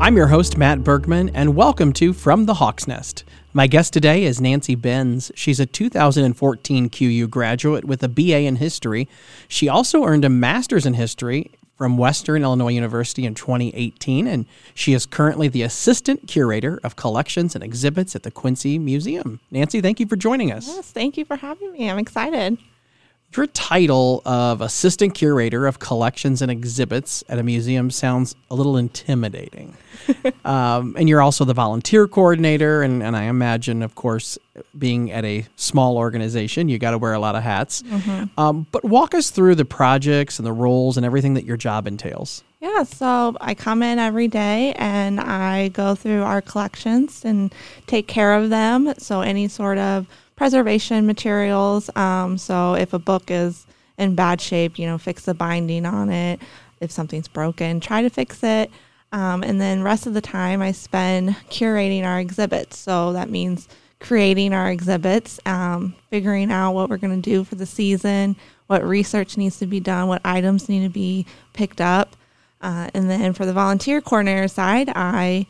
I'm your host, Matt Bergman, and welcome to From the Hawk's Nest. My guest today is Nancy Benz. She's a 2014 QU graduate with a BA in history. She also earned a master's in history from Western Illinois University in 2018, and she is currently the assistant curator of collections and exhibits at the Quincy Museum. Nancy, thank you for joining us. Yes, thank you for having me. I'm excited. Your title of assistant curator of collections and exhibits at a museum sounds a little intimidating. um, and you're also the volunteer coordinator, and, and I imagine, of course, being at a small organization, you got to wear a lot of hats. Mm-hmm. Um, but walk us through the projects and the roles and everything that your job entails. Yeah, so I come in every day and I go through our collections and take care of them. So any sort of preservation materials. Um, so if a book is in bad shape, you know, fix the binding on it. If something's broken, try to fix it. Um, and then rest of the time I spend curating our exhibits. So that means creating our exhibits, um, figuring out what we're going to do for the season, what research needs to be done, what items need to be picked up. Uh, and then for the volunteer coordinator side, I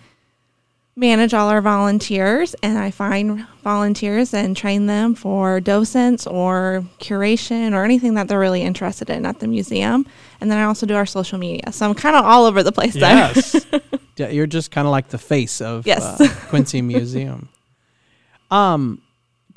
manage all our volunteers and I find volunteers and train them for docents or curation or anything that they're really interested in at the museum. And then I also do our social media. So I'm kind of all over the place yes. You're just kind of like the face of yes. uh, Quincy Museum. Um,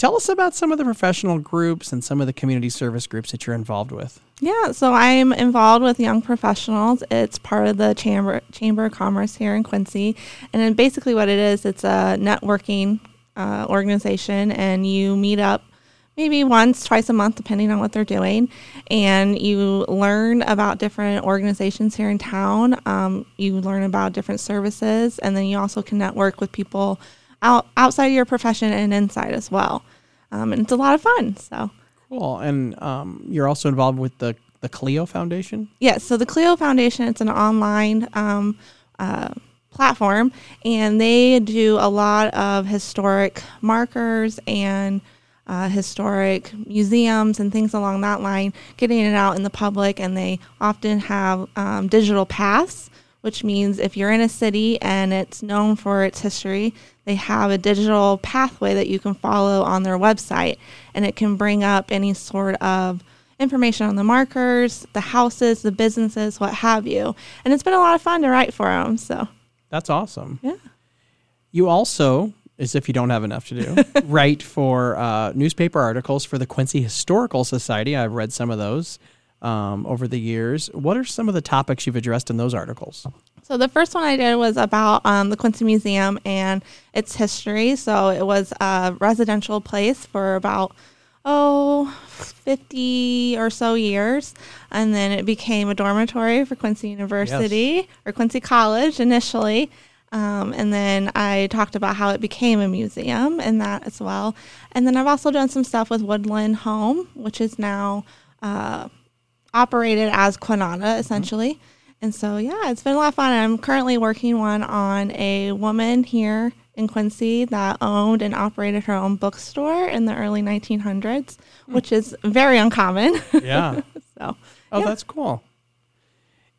tell us about some of the professional groups and some of the community service groups that you're involved with. Yeah, so I'm involved with Young Professionals. It's part of the Chamber Chamber of Commerce here in Quincy, and basically what it is, it's a networking uh, organization, and you meet up maybe once, twice a month, depending on what they're doing, and you learn about different organizations here in town. Um, you learn about different services, and then you also can network with people out outside of your profession and inside as well. Um, and it's a lot of fun. So. Cool. And um, you're also involved with the, the Clio Foundation? Yes. So the Clio Foundation, it's an online um, uh, platform, and they do a lot of historic markers and uh, historic museums and things along that line, getting it out in the public. And they often have um, digital paths, which means if you're in a city and it's known for its history, they have a digital pathway that you can follow on their website, and it can bring up any sort of information on the markers, the houses, the businesses, what have you. And it's been a lot of fun to write for them. So that's awesome. Yeah. You also, as if you don't have enough to do, write for uh, newspaper articles for the Quincy Historical Society. I've read some of those um, over the years. What are some of the topics you've addressed in those articles? So the first one I did was about um, the Quincy Museum and its history. So it was a residential place for about oh 50 or so years and then it became a dormitory for quincy university yes. or quincy college initially um, and then i talked about how it became a museum and that as well and then i've also done some stuff with woodland home which is now uh, operated as quinana essentially mm-hmm. And so, yeah, it's been a lot of fun. I'm currently working one on a woman here in Quincy that owned and operated her own bookstore in the early 1900s, hmm. which is very uncommon. Yeah. so, oh, yeah. that's cool.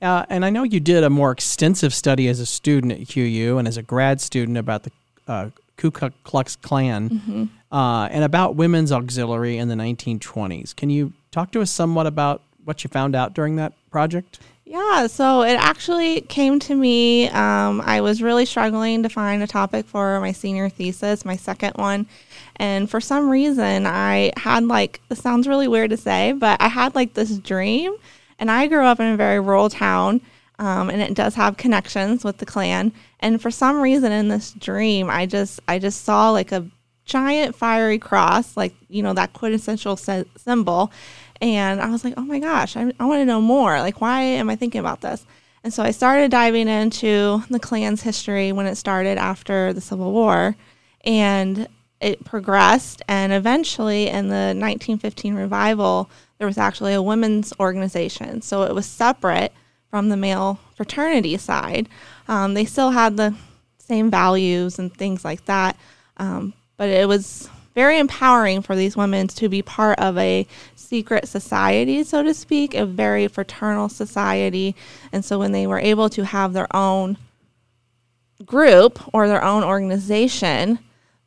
Uh, and I know you did a more extensive study as a student at QU and as a grad student about the uh, Ku Klux Klan mm-hmm. uh, and about women's auxiliary in the 1920s. Can you talk to us somewhat about what you found out during that project? Yeah, so it actually came to me. Um, I was really struggling to find a topic for my senior thesis, my second one. And for some reason, I had like, this sounds really weird to say, but I had like this dream. And I grew up in a very rural town, um, and it does have connections with the Klan. And for some reason, in this dream, I just, I just saw like a giant fiery cross, like, you know, that quintessential se- symbol and I was like, oh my gosh, I, I want to know more. Like, why am I thinking about this? And so I started diving into the Klan's history when it started after the Civil War. And it progressed. And eventually, in the 1915 revival, there was actually a women's organization. So it was separate from the male fraternity side. Um, they still had the same values and things like that. Um, but it was very empowering for these women to be part of a secret society, so to speak, a very fraternal society. And so when they were able to have their own group or their own organization,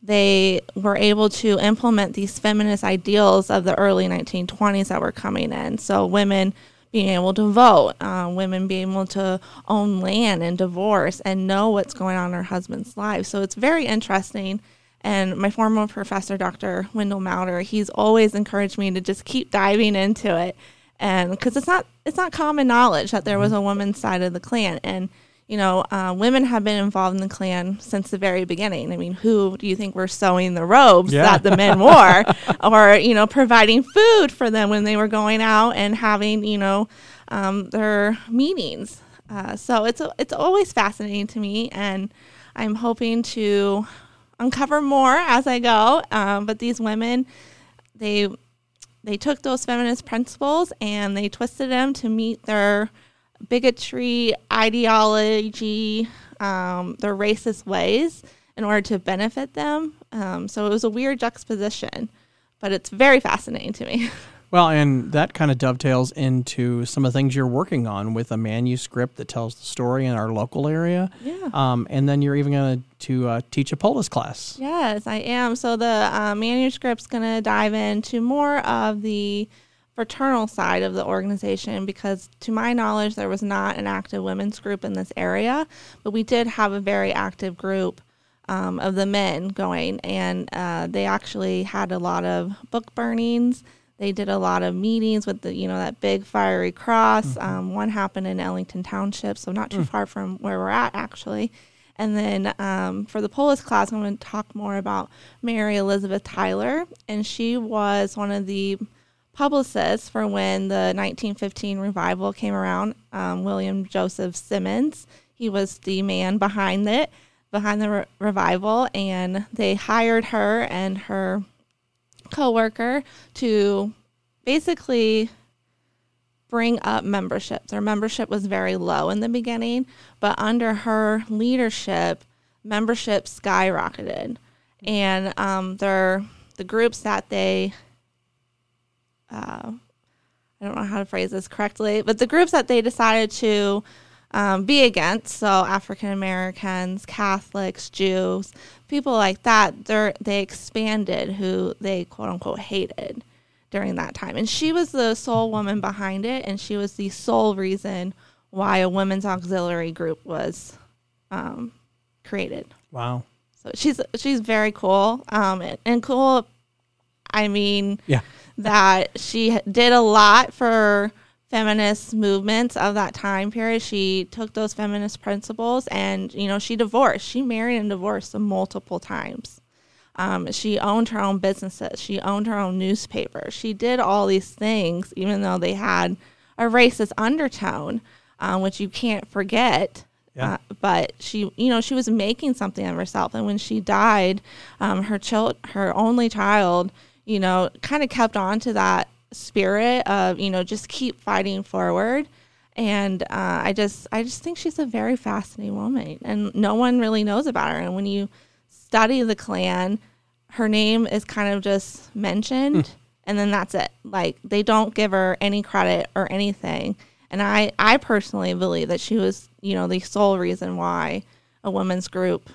they were able to implement these feminist ideals of the early 1920s that were coming in. So women being able to vote, uh, women being able to own land and divorce and know what's going on in their husband's lives. So it's very interesting. And my former professor, Dr. Wendell Mauter, he's always encouraged me to just keep diving into it, and because it's not it's not common knowledge that there was a woman's side of the Klan, and you know, uh, women have been involved in the Klan since the very beginning. I mean, who do you think were sewing the robes Yeah. that the men wore, or you know, providing food for them when they were going out and having you know um, their meetings? Uh, so it's it's always fascinating to me, and I'm hoping to uncover more as I go. Um, but these women, they they took those feminist principles and they twisted them to meet their bigotry ideology, um, their racist ways in order to benefit them. Um, so it was a weird juxtaposition, but it's very fascinating to me. Well, and that kind of dovetails into some of the things you're working on with a manuscript that tells the story in our local area. Yeah. Um, and then you're even going to uh, teach a polis class. Yes, I am. So the uh, manuscript's going to dive into more of the fraternal side of the organization because, to my knowledge, there was not an active women's group in this area, but we did have a very active group um, of the men going, and uh, they actually had a lot of book burnings. They did a lot of meetings with the, you know, that big fiery cross. Um, one happened in Ellington Township, so not too far from where we're at, actually. And then um, for the Polis class, I'm going to talk more about Mary Elizabeth Tyler. And she was one of the publicists for when the 1915 revival came around. Um, William Joseph Simmons, he was the man behind it, behind the re- revival. And they hired her and her coworker to basically bring up memberships. Their membership was very low in the beginning, but under her leadership, membership skyrocketed, and um, their the groups that they, uh, I don't know how to phrase this correctly, but the groups that they decided to um, be against, so African Americans, Catholics, Jews, people like that, they they expanded who they quote unquote hated during that time. And she was the sole woman behind it, and she was the sole reason why a women's auxiliary group was um, created. Wow. So she's she's very cool, um, and, and cool. I mean, Yeah. that she did a lot for feminist movements of that time period. She took those feminist principles and, you know, she divorced. She married and divorced multiple times. Um, she owned her own businesses. She owned her own newspaper. She did all these things, even though they had a racist undertone, um, which you can't forget. Yeah. Uh, but she, you know, she was making something of herself. And when she died, um, her child, her only child, you know, kind of kept on to that spirit of, you know, just keep fighting forward. And uh, I just, I just think she's a very fascinating woman, and no one really knows about her. And when you study the Klan, her name is kind of just mentioned, and then that's it. Like they don't give her any credit or anything. And I, I personally believe that she was, you know, the sole reason why a women's group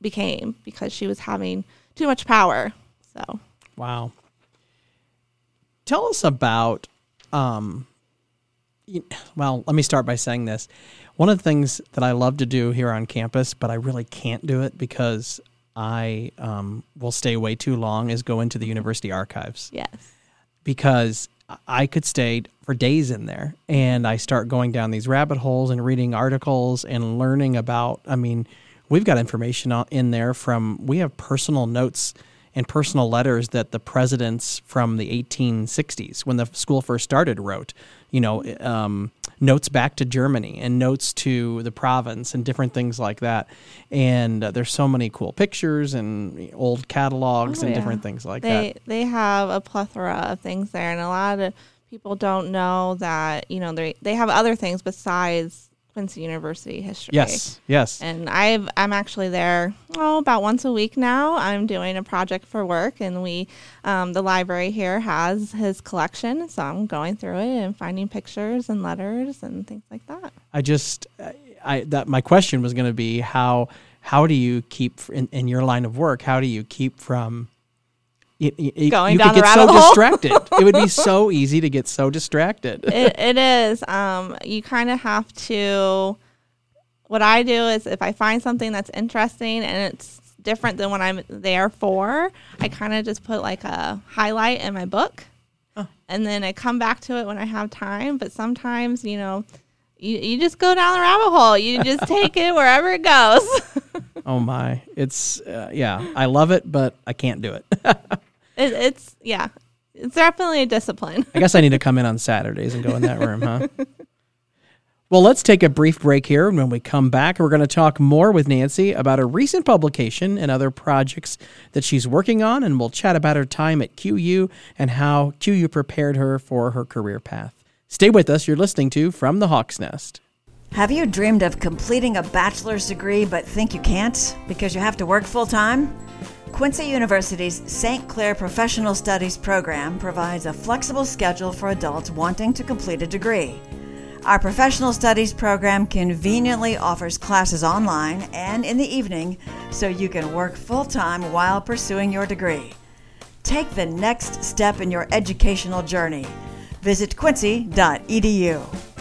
became because she was having too much power. So Wow. Tell us about, um, well, let me start by saying this. One of the things that I love to do here on campus, but I really can't do it because I um, will stay way too long, is go into the university archives yes, because I could stay for days in there and I start going down these rabbit holes and reading articles and learning about. I mean, we've got information on- in there from, we have personal notes and personal letters that the presidents from the 1860s, when the school first started, wrote. You know, um, notes back to Germany and notes to the province and different things like that. And uh, there's so many cool pictures and old catalogs Oh, and yeah. different things like they that. they have a plethora of things there, and a lot of people don't know that you know they they have other things besides Quincy University history. Yes, yes. And I've I'm actually there oh about once a week now. I'm doing a project for work, and we um, the library here has his collection, so I'm going through it and finding pictures and letters and things like that. I just, I, I that my question was going to be how how do you keep in, in your line of work? How do you keep from you, you, Going you down could the get so hole. distracted. it would be so easy to get so distracted. it, it is. Um, you kind of have to. What I do is if I find something that's interesting and it's different than what I'm there for, I kind of just put like a highlight in my book, and then I come back to it when I have time. But sometimes, you know, you, you just go down the rabbit hole. You just take it wherever it goes. oh my, it's uh, yeah, I love it, but I can't do it. It, it's yeah, it's definitely a discipline. I guess I need to come in on Saturdays and go in that room, huh? Well, let's take a brief break here. And when we come back, we're going to talk more with Nancy about a recent publication and other projects that she's working on. And we'll chat about her time at QU and how QU prepared her for her career path. Stay with us. You're listening to From the Hawk's Nest. Have you dreamed of completing a bachelor's degree but think you can't because you have to work full time? Quincy University's St. Clair Professional Studies program provides a flexible schedule for adults wanting to complete a degree. Our professional studies program conveniently offers classes online and in the evening so you can work full time while pursuing your degree. Take the next step in your educational journey. Visit quincy.edu.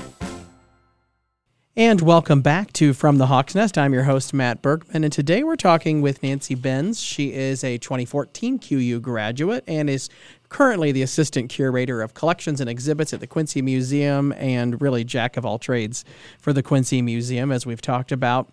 And welcome back to From the Hawk's Nest. I'm your host, Matt Bergman, and today we're talking with Nancy Benz. She is a 2014 QU graduate and is currently the assistant curator of collections and exhibits at the Quincy Museum and really jack of all trades for the Quincy Museum, as we've talked about.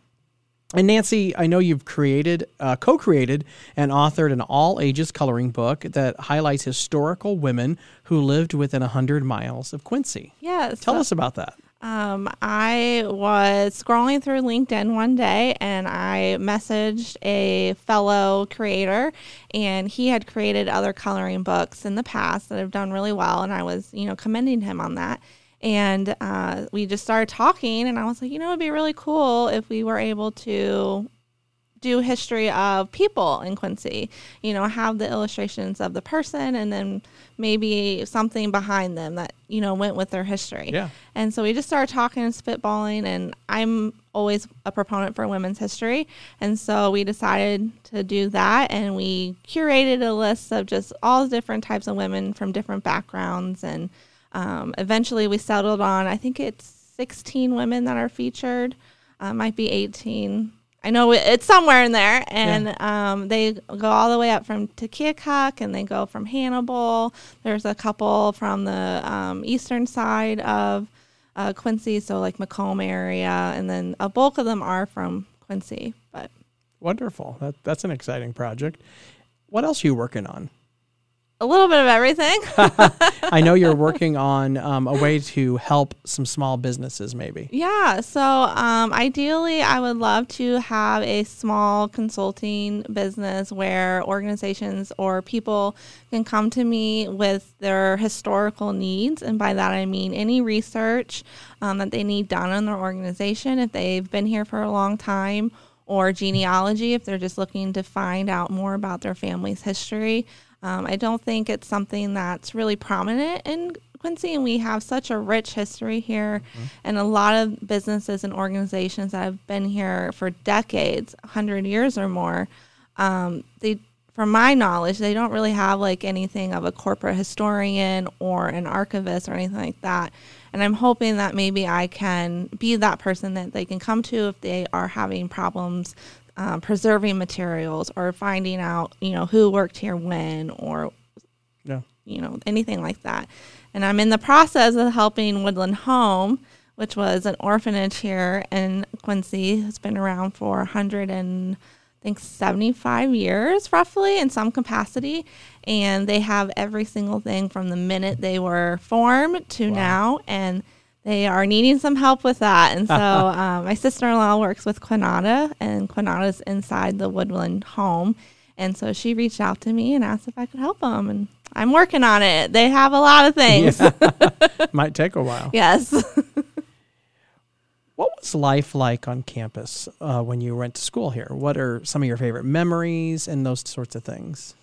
And Nancy, I know you've created, uh, co created, and authored an all ages coloring book that highlights historical women who lived within 100 miles of Quincy. Yes. Tell us about that. Um, I was scrolling through LinkedIn one day and I messaged a fellow creator, and he had created other coloring books in the past that have done really well, and I was, you know, commending him on that. And uh, we just started talking, and I was like, you know, it'd be really cool if we were able to do history of people in Quincy. You know, have the illustrations of the person and then maybe something behind them that, you know, went with their history. Yeah. And so we just started talking and spitballing and I'm always a proponent for women's history. And so we decided to do that and we curated a list of just all the different types of women from different backgrounds and um, eventually we settled on I think it's 16 women that are featured. Uh, might be 18 I know it's somewhere in there, and um, they go all the way up from Keokuk, and they go from Hannibal. There's a couple from the um, eastern side of uh, Quincy, so like Macomb area, and then a bulk of them are from Quincy. But Wonderful. That, that's an exciting project. What else are you working on? A little bit of everything. I know you're working on um, a way to help some small businesses, maybe. Yeah. So um, ideally, I would love to have a small consulting business where organizations or people can come to me with their historical needs. And by that, I mean any research um, that they need done on their organization if they've been here for a long time, or genealogy if they're just looking to find out more about their family's history. Um, I don't think it's something that's really prominent in Quincy, and we have such a rich history here, and a lot of businesses and organizations that have been here for decades, 100 years or more. Um, they, from my knowledge, they don't really have like anything of a corporate historian or an archivist or anything like that. And I'm hoping that maybe I can be that person that they can come to if they are having problems um, preserving materials or finding out, you know, who worked here when or Yeah. you know, anything like that. And I'm in the process of helping Woodland Home, which was an orphanage here in Quincy. It's been around for 100 and I think 75 years roughly in some capacity. And they have every single thing from the minute they were formed to now. And they are needing some help with that. And so um, my sister in law works with Quanada, and Quanada's inside the Woodland home. And so she reached out to me and asked if I could help them. And I'm working on it. They have a lot of things. Might take a while. yes. What was life like on campus uh, when you went to school here? What are some of your favorite memories and those sorts of things?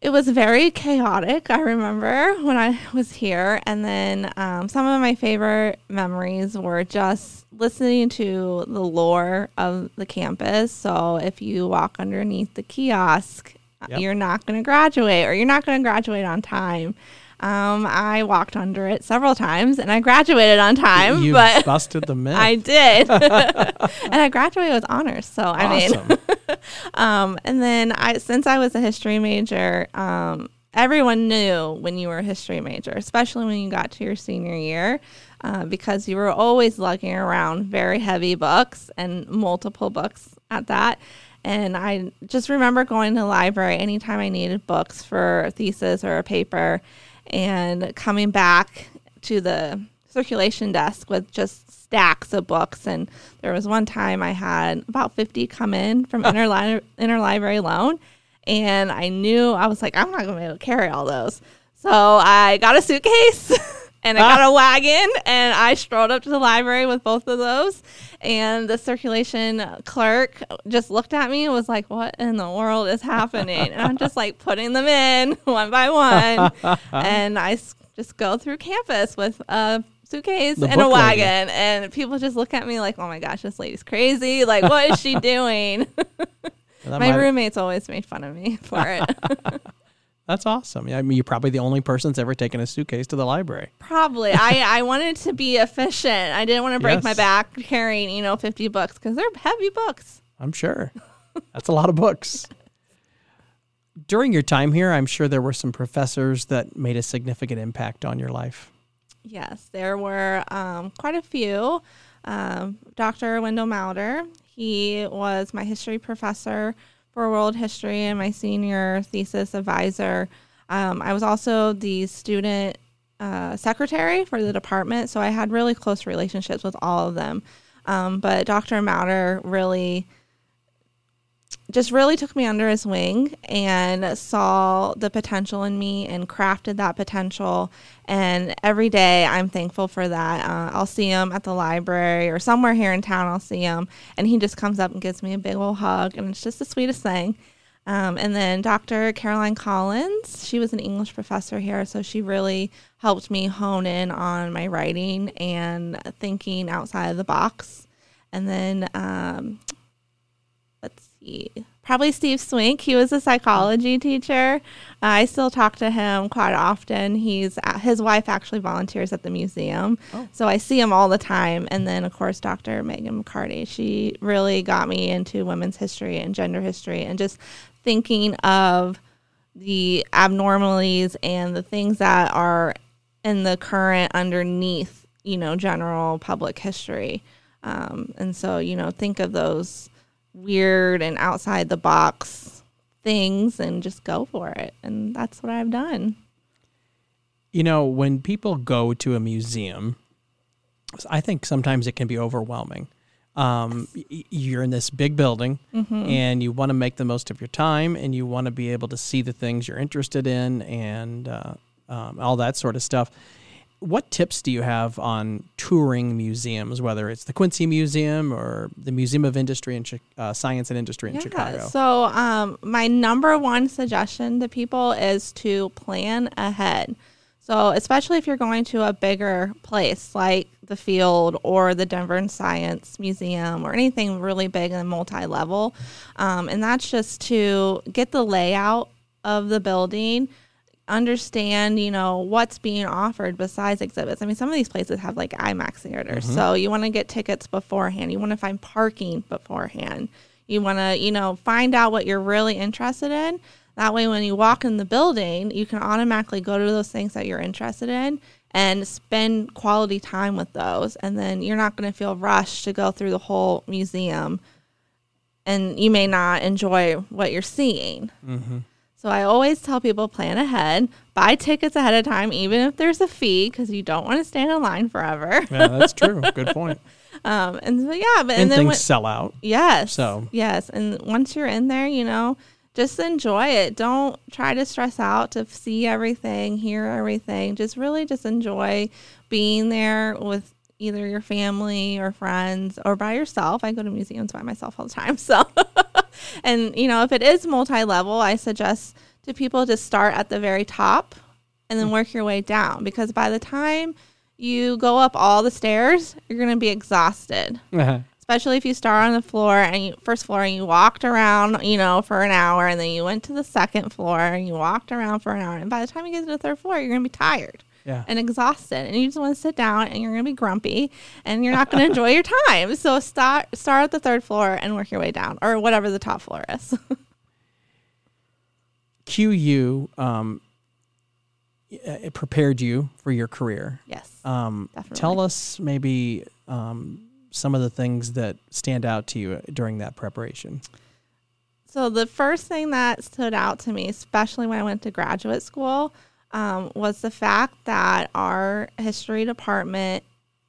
It was very chaotic. I remember when I was here, and then um, some of my favorite memories were just listening to the lore of the campus. So if you walk underneath the kiosk, Yep. you're not going to graduate, or you're not going to graduate on time. Um, I walked under it several times, and I graduated on time. you but busted the myth. I did, and I graduated with honors. So I mean, um, and then I, since I was a history major, um, everyone knew when you were a history major, especially when you got to your senior year, uh, because you were always lugging around very heavy books and multiple books at that. And I just remember going to the library anytime I needed books for a thesis or a paper, and coming back to the circulation desk with just stacks of books. And there was one time I had about 50 come in from interli- interlibrary loan. And I knew I was like, I'm not going to be able to carry all those. So I got a suitcase and I got a ah. wagon and I strolled up to the library with both of those. And the circulation clerk just looked at me and was like, What in the world is happening? And I'm just like putting them in one by one. and I s- just go through campus with a suitcase The and a book lady. wagon. And people just look at me like, Oh my gosh, this lady's crazy. Like, what is she doing? My roommates always made fun of me for it. That's awesome. I mean, you're probably the only person that's ever taken a suitcase to the library. Probably. I, I wanted to be efficient. I didn't want to break my back carrying, you know, 50 books because they're heavy books. I'm sure. That's a lot of books. During your time here, I'm sure there were some professors that made a significant impact on your life. Yes, there were um, quite a few. Um, Dr. Wendell Mauter, he was my history professor for world history and my senior thesis advisor. Um, I was also the student uh, secretary for the department, so I had really close relationships with all of them. Um, but Dr. Mauter really just really took me under his wing and saw the potential in me and crafted that potential. And every day I'm thankful for that. Uh, I'll see him at the library or somewhere here in town, I'll see him. And he just comes up and gives me a big old hug. And it's just the sweetest thing. Um, and then Dr. Caroline Collins, she was an English professor here, so she really helped me hone in on my writing and thinking outside of the box. And then um, see, probably Steve Swink. He was a psychology teacher. Uh, I still talk to him quite often. He's uh, his wife actually volunteers at the museum, so I see him all the time. And then of course Dr. Megan McCarty. She really got me into women's history and gender history, and just thinking of the abnormalities and the things that are in the current underneath, you know, general public history. Um, and so, you know, think of those weird and outside the box things and just go for it. And that's what I've done. You know, when people go to a museum, I think sometimes it can be overwhelming. Um, you're in this big building and you want to make the most of your time and you want to be able to see the things you're interested in and uh, um, all that sort of stuff. What tips do you have on touring museums, whether it's the Quincy Museum or the Museum of Industry and uh, Science and Industry in Chicago? So, um, my number one suggestion to people is to plan ahead. So, especially if you're going to a bigger place like the field or the Denver Science Museum or anything really big and multi level. Um, and that's just to get the layout of the building understand, you know, what's being offered besides exhibits. I mean, some of these places have like IMAX theaters. Mm-hmm. So you want to get tickets beforehand. You want to find parking beforehand. You want to, you know, find out what you're really interested in. That way, when you walk in the building, you can automatically go to those things that you're interested in and spend quality time with those. And then you're not going to feel rushed to go through the whole museum and you may not enjoy what you're seeing. Mm-hmm. So I always tell people plan ahead, buy tickets ahead of time, even if there's a fee, because you don't want to stand in line forever. yeah, that's true. Good point. Um, and so yeah, but And, and, then things when, sell out. yes, So- yes, and once you're in there, you know, just enjoy it. Don't try to stress out to see everything, hear everything. Just really just enjoy being there with either your family or friends or by yourself. I go to museums by myself all the time. So, and you know, if it is multi level, I suggest to people to start at the very top and then work your way down because by the time you go up all the stairs, you're going to be exhausted. Uh-huh. Especially if you start on the floor and you, first floor and you walked around, you know, for an hour and then you went to the second floor and you walked around for an hour. And by the time you get to the third floor, you're going to be tired Yeah. and exhausted and you just want to sit down and you're going to be grumpy and you're not going to enjoy your time. So start start at the third floor and work your way down or whatever the top floor is. QU um, it prepared you for your career. yes. Um, Definitely. tell us maybe um, some of the things that stand out to you during that preparation. So the first thing that stood out to me, especially when I went to graduate school, um, was the fact that our history department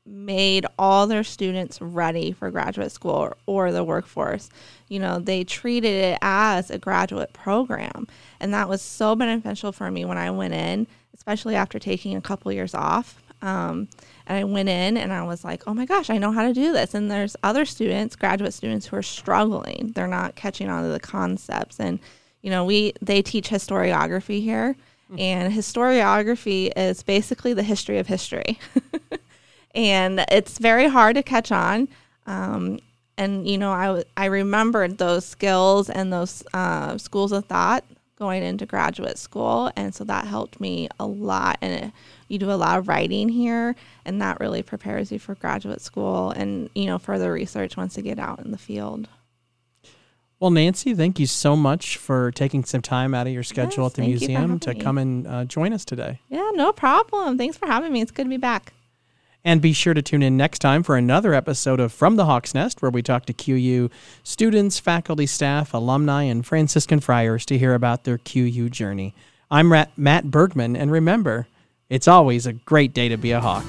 made all their students ready for graduate school or, or the workforce. You know, they treated it as a graduate program, and that was so beneficial for me when I went in, especially after taking a couple years off. Um, and I went in and I was like, oh my gosh, I know how to do this. And there's other students, graduate students, who are struggling. They're not catching on to the concepts. And, you know, we they teach historiography here. And historiography is basically the history of history. and it's very hard to catch on. Um, and you know, I I remembered those skills and those uh, schools of thought going into graduate school, and so that helped me a lot. And it, you do a lot of writing here, and that really prepares you for graduate school and you know further research once you get out in the field. Well, Nancy, thank you so much for taking some time out of your schedule Yes, at the thank you for museum to me. come and uh, join us today. Yeah, no problem. Thanks for having me. It's good to be back. And be sure to tune in next time for another episode of From the Hawk's Nest, where we talk to QU students, faculty, staff, alumni, and Franciscan friars to hear about their QU journey. I'm Matt Bergman, and remember, it's always a great day to be a hawk.